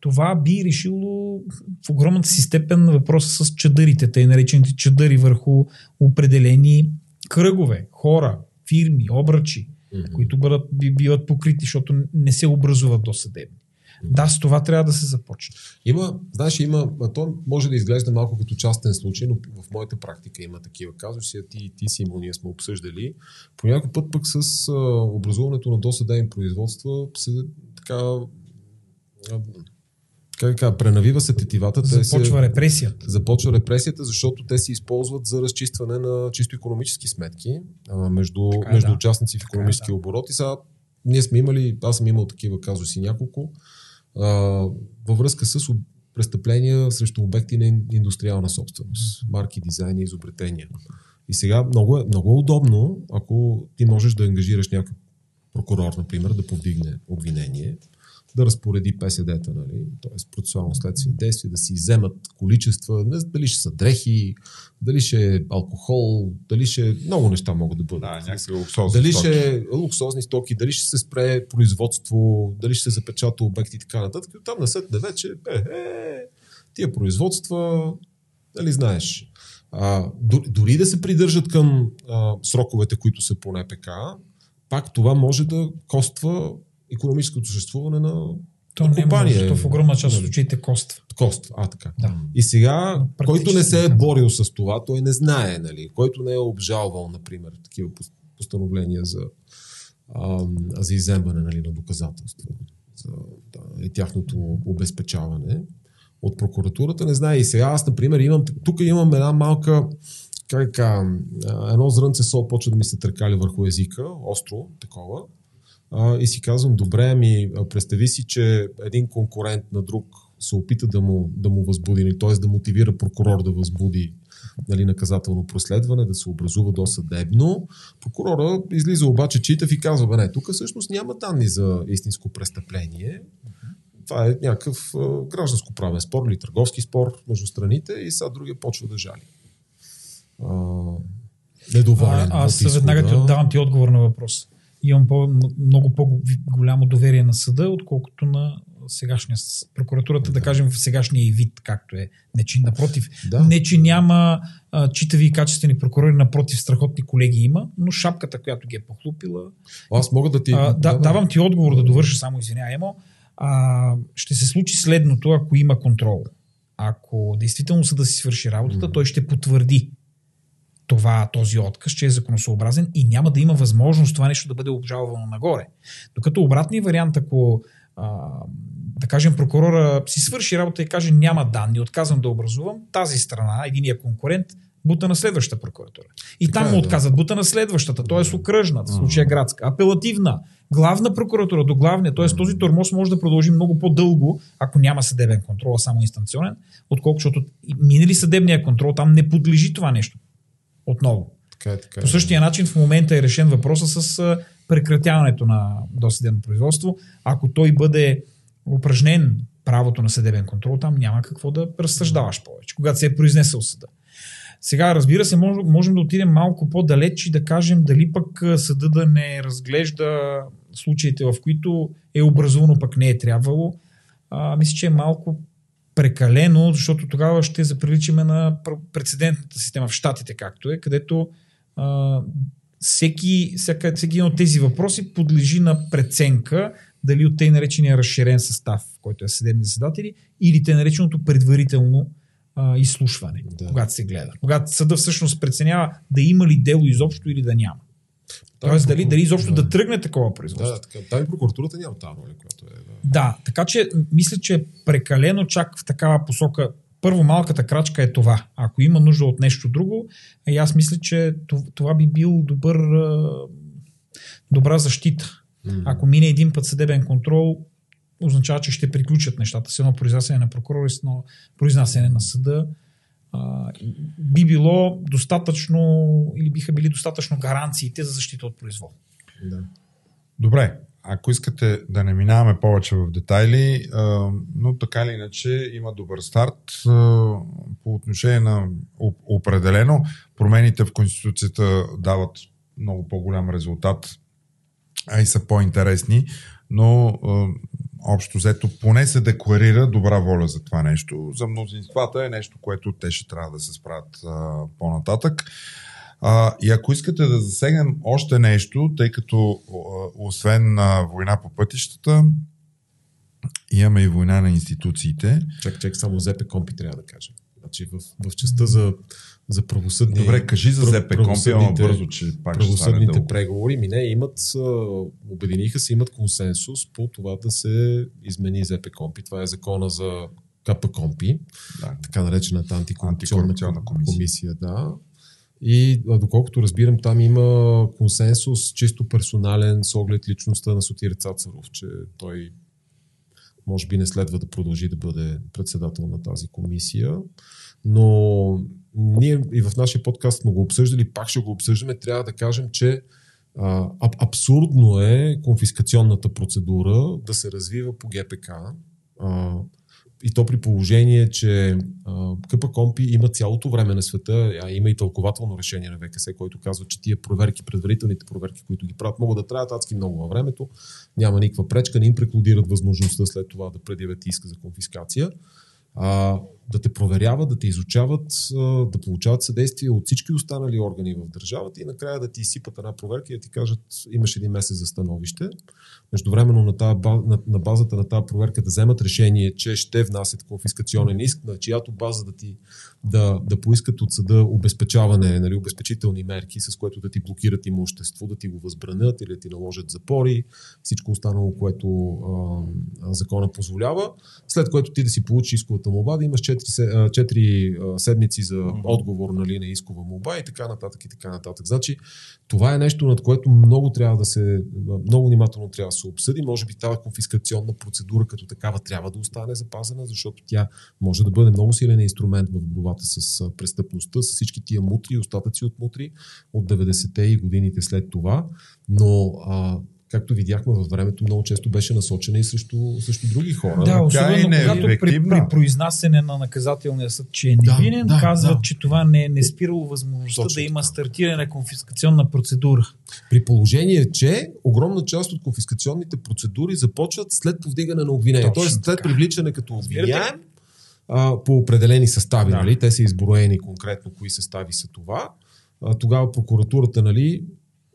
Това би решило в огромната си степен въпроса с чадърите, тъй наречените чадъри върху определени кръгове, хора, фирми, обръчи, които бъдат, би- биват покрити, защото не се образуват до съдебни. Да, с това трябва да се започне. Има, знаеш, има, то може да изглежда малко като частен случай, но в моята практика има такива казуси, а ти, ти си ние сме обсъждали. По някакъв път пък с а, образуването на досъдебни производства се така, как кажа, пренавива се тетивата. те Започва се, репресията. започва репресията, защото те се използват за разчистване на чисто економически сметки а, между, Така е, между да. участници в Така е, економически обороти. Сега, ние сме имали, аз съм имал такива казуси няколко, а, във връзка с престъпления срещу обекти на ин- индустриална собственост, марки, дизайни, изобретения. И сега много е, много е удобно, ако ти можеш да ангажираш някакъв прокурор, например, да повдигне обвинение, да разпореди ПСД-та, нали? т.е. процесуално следствени действия, да си вземат количества, не, дали ще са дрехи, дали ще е алкохол, дали ще много неща могат да бъдат. Да, някакви луксозни Дали стоки. ще е луксозни стоки, дали ще се спре производство, дали ще се запечата обекти и така нататък. И Там насетне вече, е, е, тия производства, дали знаеш. А, дори да се придържат към а, сроковете, които са по НПК, пак това може да коства економическото съществуване на То не компания. може, то в огромна част от Нали? случаите коства. коства. А, така. Да. И сега, Практически който не се е борил с това, той не знае, нали? който не е обжалвал, например, такива пос- постановления за, ам, за иземване нали, на доказателства за да, и тяхното обезпечаване от прокуратурата, не знае. И сега аз, например, имам, тук имам една малка, как а, едно зрънце сол почва да ми се търкали върху езика, остро, такова. А, и си казвам, добре, ми а, представи си, че един конкурент на друг се опита да му, да му възбуди, т.е. да мотивира прокурор да възбуди нали, наказателно преследване, да се образува досъдебно. Прокурора излиза обаче, читав и казва, бе, не, тук всъщност няма данни за истинско престъпление. Това е някакъв а, гражданско-правен спор или търговски спор между страните и сега другия почва да жали. А, недоволен. А, аз веднага ти изхода. давам ти отговор на въпрос. Имам по, много по-голямо доверие на съда, отколкото на сегашния прокуратурата, да, кажем в сегашния и вид, както е. Не, че напротив. Да. Не, че няма а, читави и качествени прокурори, напротив, страхотни колеги има, но шапката, която ги е похлупила, Аз мога да ти... а, да, давам ти отговор да довърша само, извинявай, Емо. А, ще се случи следното, ако има контрол. Ако действително съда си свърши работата, той ще потвърди това, този отказ, че е законосъобразен и няма да има възможност това нещо да бъде обжалвано нагоре. Докато обратния вариант, ако а, да кажем прокурора си свърши работа и каже няма данни, отказвам да образувам, тази страна, единия конкурент, бута на следващата прокуратура. И Така там е, му да. отказват бута на следващата, т.е. окръжната, в случая градска, апелативна, главна прокуратура до главния, т.е. този тормоз може да продължи много по-дълго, ако няма съдебен контрол, а само инстанционен, отколкото минали съдебния контрол, там не подлежи това нещо. Отново. Така е, така е. По същия начин в момента е решен въпроса с прекратяването на досъдебно производство. Ако той бъде упражнен правото на съдебен контрол, там няма какво да разсъждаваш повече, когато се е произнесъл съда. Сега, разбира се, мож- можем да отидем малко по-далеч и да кажем дали пък съда да не разглежда случаите, в които е образувано, пък не е трябвало. А, мисля, че е малко прекалено, защото тогава ще заприличаме на пр- прецедентната система в Штатите, както е, където а, всеки, всяка, всеки един от тези въпроси подлежи на преценка дали от тъй наречения разширен състав, който е съдебни заседатели, или те нареченото предварително а, изслушване, да. когато се гледа. Когато съда всъщност преценява да има ли дело изобщо или да няма. Тоест дали, дали изобщо да. да тръгне такова производство. Да, така. И прокуратурата няма тази роля, която е. Да. Да, така че мисля, че е прекалено чак в такава посока. Първо, малката крачка е това. Ако има нужда от нещо друго, и аз мисля, че това- би бил добър, добра защита. М. Ако мине един път съдебен контрол, означава, че ще приключат нещата с едно произнасяне на прокурор и с едно произнасяне на съда. Би било достатъчно или биха били достатъчно гаранциите за защита от произвол. Да. Добре, ако искате да не минаваме повече в детайли, но така или иначе има добър старт по отношение на оп- определено. Промените в Конституцията дават много по-голям резултат, а и са по-интересни, но общо взето поне се декларира добра воля за това нещо. За мнозинствата е нещо, което те ще трябва да се справят а, по-нататък. А, и ако искате да засегнем още нещо, тъй като а, освен а, война по пътищата, имаме и война на институциите. Чак, чак, само ЗП Компи трябва да кажем. Значи в, в частта за, за правосъдни... Добре, кажи за ЗП Компи, ама бързо, че пак ще стане правосъдните дълго. преговори. Ми не, имат, обединиха се, имат консенсус по това да се измени ЗП Компи. Това е закона за КП Компи, Да. така наречената антикорупционна, Антикорупционна комисия. комисия. Да. И доколкото разбирам, там има консенсус чисто персонален с оглед личността на Сотир Цацаров, че той може би не следва да продължи да бъде председател на тази комисия. Но ние и в нашия подкаст сме го обсъждали, пак ще го обсъждаме. Трябва да кажем, че а, аб- абсурдно е конфискационната процедура да се развива по ГПК. А, и то при положение, че а, КП Компи има цялото време на света, а има и тълкователно решение на ВКС, който казва, че тия проверки, предварителните проверки, които ги правят, могат да траят адски много във времето. Няма никаква пречка, не им преклудират възможността след това да предявят иск за конфискация. А, да те проверяват, да те изучават, а, да получават съдействие от всички останали органи в държавата и накрая да ти изсипат една проверка и да ти кажат, имаш един месец за становище. Междувременно на, тази, на, на базата на тази проверка да вземат решение, че ще внасят конфискационен иск, на чиято база да ти да, да поискат от съда обезпечаване, нали, обезпечителни мерки, с което да ти блокират имущество, да ти го възбранят или да ти наложат запори, всичко останало, което а, закона позволява, след което ти да си получиш исковата твоята молба, да имаш 4, се- а, 4 а, седмици за отговор нали, на искова молба и така нататък и така нататък. Значи, това е нещо, над което много трябва да се, много внимателно трябва да се обсъди. Може би тази конфискационна процедура като такава трябва да остане запазена, защото тя може да бъде много силен инструмент в борбата с престъпността, с всички тия мутри, остатъци от мутри от 90-те и годините след това. Но а, както видяхме във времето, много често беше насочена и срещу, срещу други хора. Да, особено е когато при, при произнасене на наказателния съд, че е Да, невинен, да, казват, да. че това не, не спирало възможността Точно да има така. стартиране на конфискационна процедура. При положение, че огромна част от конфискационните процедури започват след повдигане на обвинение. Точно Тоест след така. привличане като обвиняем по определени състави. Да. Нали? Те са изброени конкретно кои състави са това. А, тогава прокуратурата нали,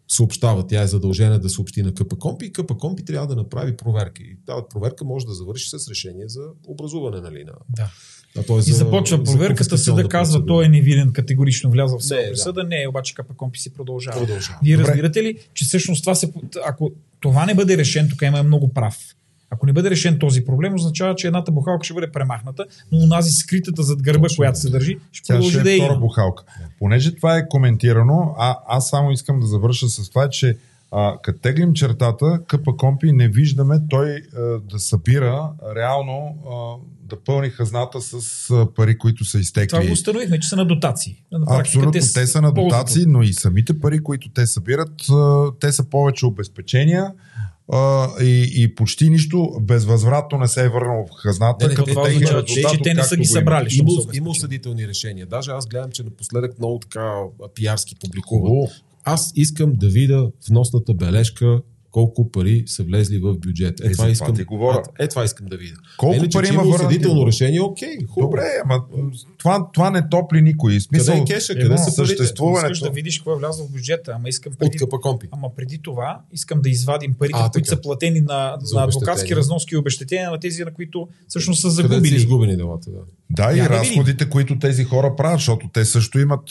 съобщава, тя е задължена да съобщи на КПКОМПИ и КПКОМПИ трябва да направи проверка. И тази проверка може да завърши с решение за образуване нали, на, Да. а, т.е. И за- започва за проверката, конфискационна съда казва, той е невинен, категорично влязъл в Не, съда да. присъда, не, обаче КПКОМПИ си продължава. Продължава. Вие Добре. разбирате ли, че всъщност това се, ако това не бъде решен, тук има много прав. Ако не бъде решен този проблем, означава, че едната бухалка ще бъде премахната, но унази скритата зад гърба, Точно, която се държи, ще Тя продължи ще да е я втора бухалка. Понеже това е коментирано, а, аз само искам да завърша с това, че а, като теглим чертата, КП Компи не виждаме той а, да събира реално а, да пълни хазната с а, пари, които са изтекли. Това го установихме, че са на дотации. На Абсолютно, те, са на ползват дотации, но и самите пари, които те събират, а, те са повече обезпечения а, и, и почти нищо безвъзвратно не се е върнало в хазната. Не, не, като това техния означава, че- че те не са ги имат. събрали. Има, има осъдителни решения. Даже аз гледам, че напоследък много така пиарски публикуват. Аз искам да видя вносната бележка колко пари са влезли в бюджета. Е, Е, това искам, ти говоря. Е, това искам да видя. Колко Иначе, пари че има осъдително решение, окей, хубаво. Добре, ама това, това не топли никой. Смисъл, Къде е кеша? Къде едно са съществуването. Искаш да видиш какво е влязло в бюджета, ама искам преди, ама преди това искам да извадим парите, А, които така. са платени на, на адвокатски разноски и обещетения на тези, на които всъщност са Къде са загубили. изгубени делата? Да. Да, и разходите, които тези хора правят, защото те също имат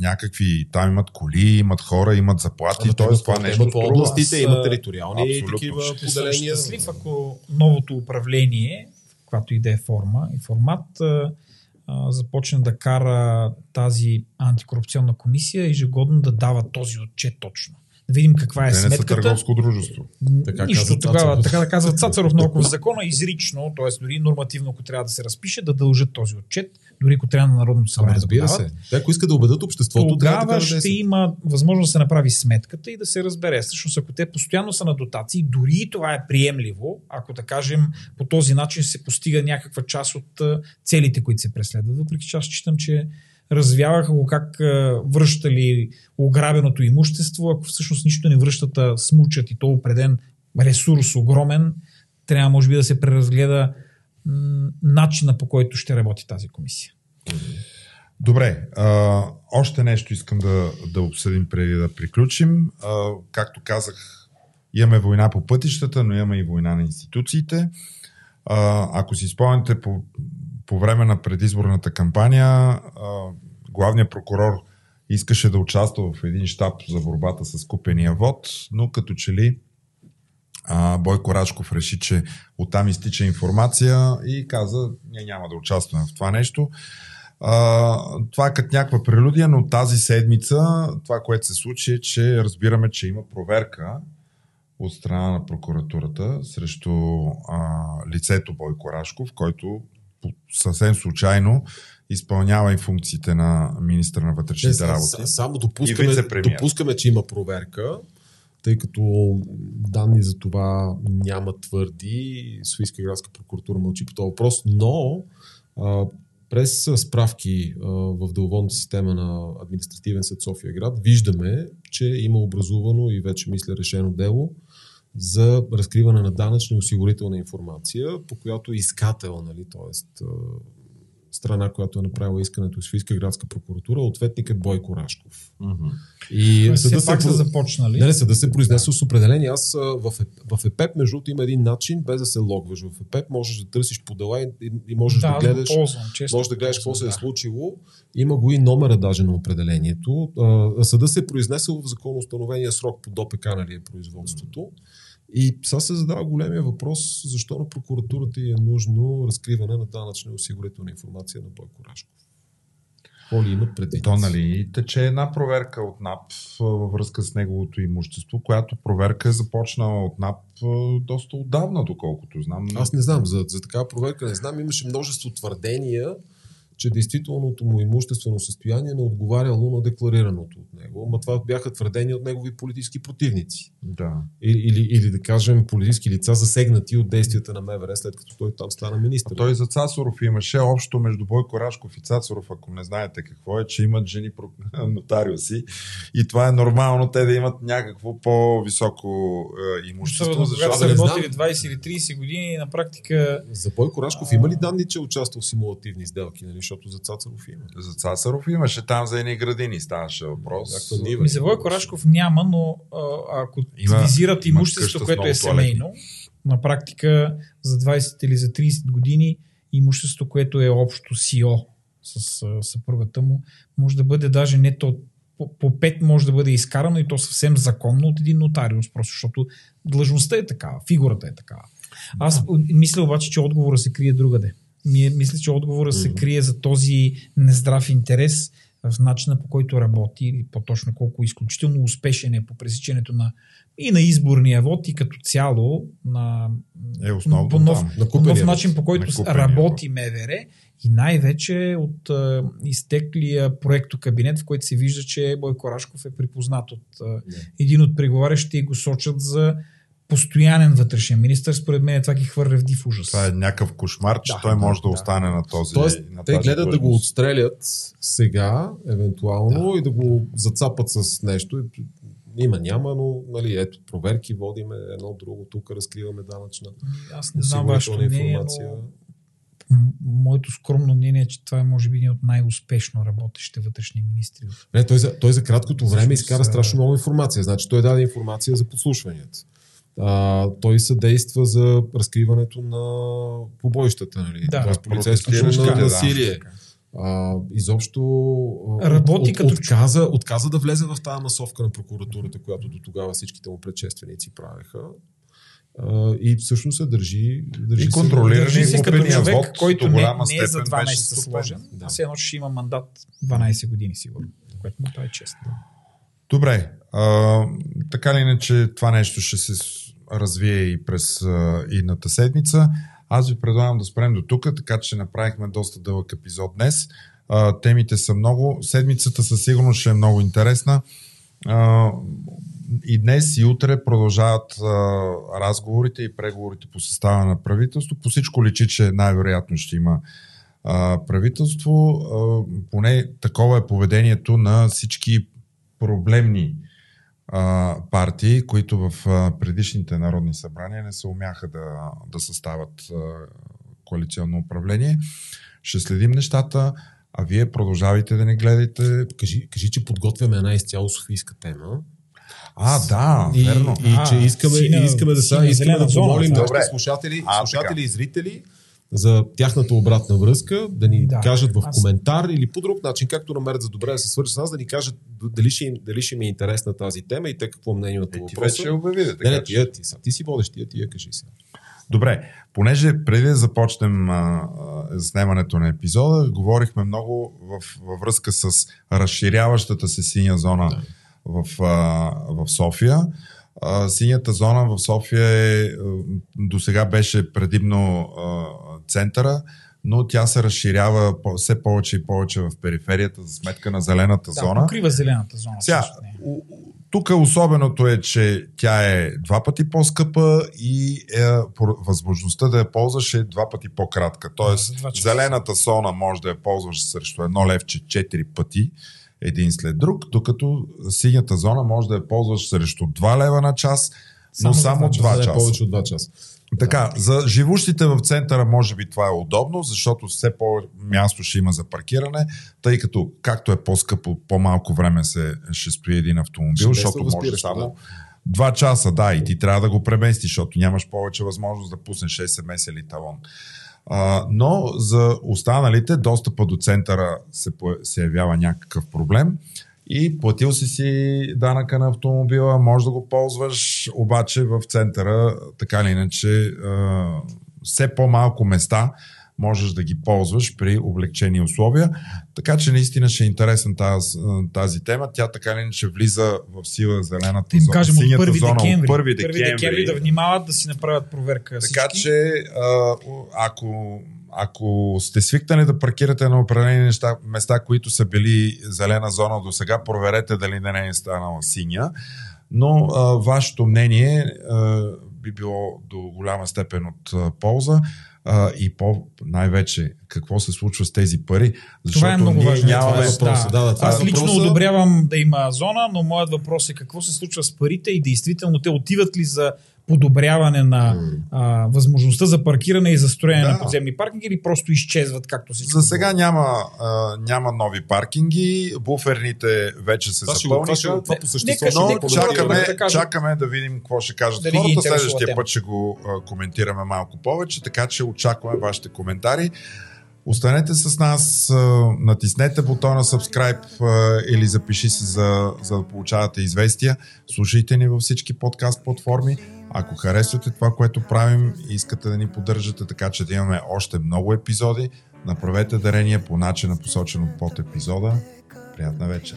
някакви, там имат коли, имат хора, имат заплати, те това нещо имат по областите, имат териториални абсолютно. такива Ще поделения. щастлив, ако новото управление, в каквато и да е форма и формат, започне да кара тази антикорупционна комисия ежегодно да дава този отчет точно. Да видим каква е Те не са сметката. търговско дружество. Така Нищо тогава, така да казва Цацаров, но ако в закона изрично, т.е. дори нормативно, ако трябва да се разпише, да дължат този отчет, дори ако трябва на Народното събрание разбира се. Те, ако искат да убедат обществото, тогава да ще има възможност да се направи сметката и да се разбере. Всъщност, ако те постоянно са на дотации, дори и това е приемливо, ако да кажем по този начин се постига някаква част от целите, които се преследват. Въпреки че аз считам, че развяваха го как връщали ограбеното имущество, ако всъщност нищо не връщат, а смучат и то определен ресурс огромен, трябва може би да се преразгледа м, начина по който ще работи тази комисия. Добре, а, още нещо искам да, да обсъдим преди да приключим. А, както казах, имаме война по пътищата, но имаме и война на институциите. А, ако си спомняте, по, по време на предизборната кампания, главният прокурор искаше да участва в един щаб за борбата с купения вод, но като че ли Бойко Рачков реши, че оттам изтича информация и каза, ние няма да участваме в това нещо. Това е като някаква прелюдия, но тази седмица това, което се случи е, че разбираме, че има проверка от страна на прокуратурата срещу а, лицето Бойко Рашков, който съвсем случайно изпълнява и функциите на министра на Не, вътрешните са- работи. са- Само допускаме, допускаме, че има проверка, тъй като данни за това няма твърди. Софийска градска прокуратура мълчи по този въпрос, но а, през справки а, в деловодната система на административен съд София град виждаме, че има образувано и вече мисля решено дело за разкриване на данъчна и осигурителна информация, по която искател, нали, т.е. страна, която е направила искането и Софийска градска прокуратура, ответник е Бойко Рашков. И Тоест, съда се, са започнали. не, не, съда се произнесе с определение. Аз а, в, Еп- в ЕПЕП, между другото, има един начин, без да се логваш в ЕПЕП, можеш да търсиш по дела и, и, и можеш да, да, гледаш ползвам, често може да гледаш какво се ползвам, е да. случило. Има го и номера даже на определението. А, Съда се е произнесъл в законоустановения срок по ДОПК, нали е производството. И сега се задава големия въпрос, защо на прокуратурата е нужно разкриване на данъчна и осигурителна информация на Бойко Рашков. Какво ли имат предвид? То, нали, тече една проверка от НАП във връзка с неговото имущество, която проверка е започнала от НАП доста отдавна, доколкото знам. Аз не знам, за, за такава проверка не знам. Имаше множество твърдения, че действителното му имуществено състояние не отговаряло на декларираното от него. Ма това бяха твърдения от негови политически противници. Да. Или, или, или да кажем политически лица засегнати от действията на МВР, след като той там стана министър. А той за Цацаров имаше общо между Бойко Рашков и Цацаров, ако не знаете какво е, че имат жени [laughs] нотариуси и това е нормално те да имат някакво по-високо е, имущество, Особено защото са работили 20 или 30 години, на практика За Бойко Рашков има ли данни, че е участвал в симулативни сделки, нали? Защото за Цацаров има? за Цацаров имаше там за едни градини ставаше въпрос. Ми за Бойко Рашков няма, но а, ако Има- визират имущество, което е семейно, на практика за 20 или за 30 години имущество, което е общо СИО с съпругата му, може да бъде даже не то по, по 5 може да бъде изкарано и то съвсем законно от един нотариус, просто защото длъжността е такава, фигурата е такава. Аз мисля обаче, че отговора се крие другаде. Ми- Мисля, че отговора се крие за този нездрав интерес в начина по който работи, или по-точно колко изключително успешен е по пресичането на и на изборния вод и като цяло на, Е, основно по нов, там. На по нов начин, по който работи МВР и най-вече от а, изтеклия проекто кабинет, в който се вижда, че Бойко Рашков е припознат от а, един от преговарящите и го сочат за постоянен вътрешен министр. Според мен това ги хвърля в див ужас. Това е някакъв кошмар, че Да, той може да, да. остане на този Тоест, на те гледат да го отстрелят сега, евентуално, да. и да го зацапат с нещо. Има, няма, но нали, ето, проверки водиме едно друго, тук разкриваме данъчна Аз не знам вашето мнение, информация. но моето скромно мнение е, че това е може би един от най-успешно работещите вътрешни министри. Не, той, за, той за краткото време Всъщност, изкара а- страшно много информация. Значи той даде информация за подслушванията. А, той съдейства за разкриването на побоищата, нали? Да. Тоест полицейското Протестиращите, на да. насилие. А, изобщо Работи от, като- отказа, отказа да влезе в тази масовка на прокуратурата, която до тогава всичките му предшественици правеха. А, и всъщност се държи, държи И се- контролира Държи се като човек, вод който не, не е за степен 2 беше месеца стопен. сложен, Да. да. все едно ще има мандат 12 години сигурно, което му прави чест. Добре, а, така ли иначе това нещо ще се развие и през а, идната седмица. Аз ви предлагам да спрем до тук, така че направихме доста дълъг епизод днес. А, темите са много. Седмицата със сигурност ще е много интересна. А, и днес и утре продължават а, разговорите и преговорите по състава на правителство. По всичко личи, че най-вероятно ще има а, правителство. А, поне такова е поведението на всички проблемни а, партии, които в а, предишните народни събрания не се умяха да, да съставят а, коалиционно управление. Ще следим нещата, а вие продължавайте да не гледайте. Кажи, кажи, че подготвяме една изцяло софийска тема. А, да, и, верно. И, А, че искаме, сина- искаме да, сина искаме да помолим нашите Добре. слушатели, А, слушатели и зрители за тяхната обратна връзка, да ни да, кажат в Аз- коментар или по друг начин, както намерят за добре да се свържат с нас, да ни кажат дали ще, им, дали ще ми е интересна тази тема и те какво мнение имат Е, по ти въпроса. вече я обяви, да, Не, така не, тия, ти, са, ти си водещ, тия, тия кажи сега. Добре, понеже преди да започнем а, а, снимането на епизода, говорихме много в, във връзка с разширяващата се синя зона Да. в, а, в София. А, синята зона в София е, до сега беше предимно а, центъра, но тя се разширява все повече и повече в периферията за сметка на зелената Да, зона. покрива зелената зона. Сега, тук особеното е, че тя е два пъти по-скъпа и е, възможността да я ползваш е два пъти по-кратка. Тоест, зелената зона може да я ползваш срещу едно левче четири пъти, един след друг, докато синята зона може да я ползваш срещу 2 лева на час, но Само само два 2 За не часа. повече от 2 часа. Така, за живущите в центъра може би това е удобно, защото все по-място ще има за паркиране, тъй като както е по-скъпо, по-малко време се, ще стои един автомобил, Ще защото може само два часа, да, и ти трябва да го преместиш, защото нямаш повече възможност да пуснеш SMS или талон. Но за останалите достъпа до центъра се, се явява някакъв проблем. И платил си си данъка на автомобила, може да го ползваш, обаче в центъра, така или иначе, все по-малко места можеш да ги ползваш при облегчени условия. Така че наистина ще е интересна тази, тази тема. Тя така ли иначе влиза в сила зелената им зона, кажем от синята 1 зона декември, от 1 декември. декември да внимават да си направят проверка. Така всички. че, а, ако, ако сте свикнали да паркирате на определени неща, места, които са били зелена зона до сега, проверете дали не е станала синя. Но а, вашето мнение а, би било до голяма степен от а, полза а, и по, най-вече какво се случва с тези пари. Защото Това е много ние важно. Нямаме... Това е въпросът. Да, да, това Аз е лично въпросът. одобрявам да има зона, но моят въпрос е какво се случва с парите и действително те отиват ли за подобряване на а, възможността за паркиране и за строене Да. на подземни паркинги или просто изчезват както всичко. За сега няма, а, няма нови паркинги, буферните вече се запълниха. това по същество Нека- Но нека чакаме, да кажа. чакаме да видим какво ще кажат Дали хората. Следващия темата. път ще го а, коментираме малко повече, така че очакваме вашите коментари. Останете с нас, натиснете бутона subscribe или запиши се за, за да получавате известия. Слушайте ни във всички подкаст платформи. Ако харесвате това, което правим и искате да ни поддържате така, че да имаме още много епизоди, направете дарение по начина посочен от под епизода. Приятна вечер!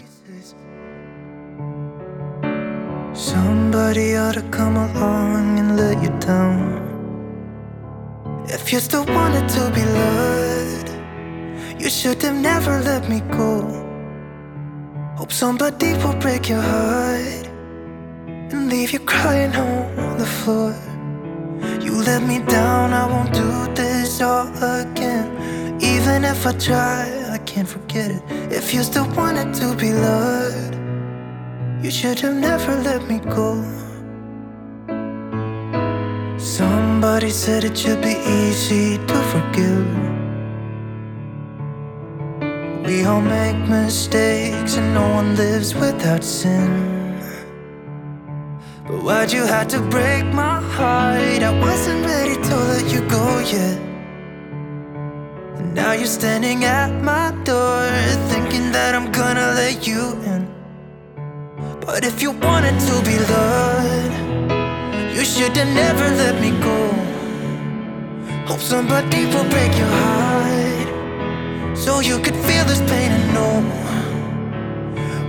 Somebody ought to come along and let you down. If you still wanted to be loved, you should have never let me go. Hope somebody will break your heart and leave you crying on the floor. You let me down, I won't do this all again. Even if I try, I can't forget it. If you still wanted to be loved. You should have never let me go. Somebody said it should be easy to forgive. We all make mistakes and no one lives without sin. But why'd you have to break my heart? I wasn't ready to let you go yet. And now you're standing at my door, thinking that I'm gonna let you in. But if you wanted to be loved, you should have never let me go. Hope somebody will break your heart so you could feel this pain and know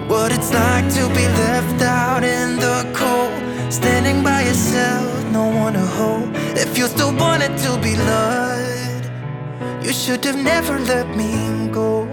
what it's like to be left out in the cold. Standing by yourself, no one to hold. If you still wanted to be loved, you should have never let me go.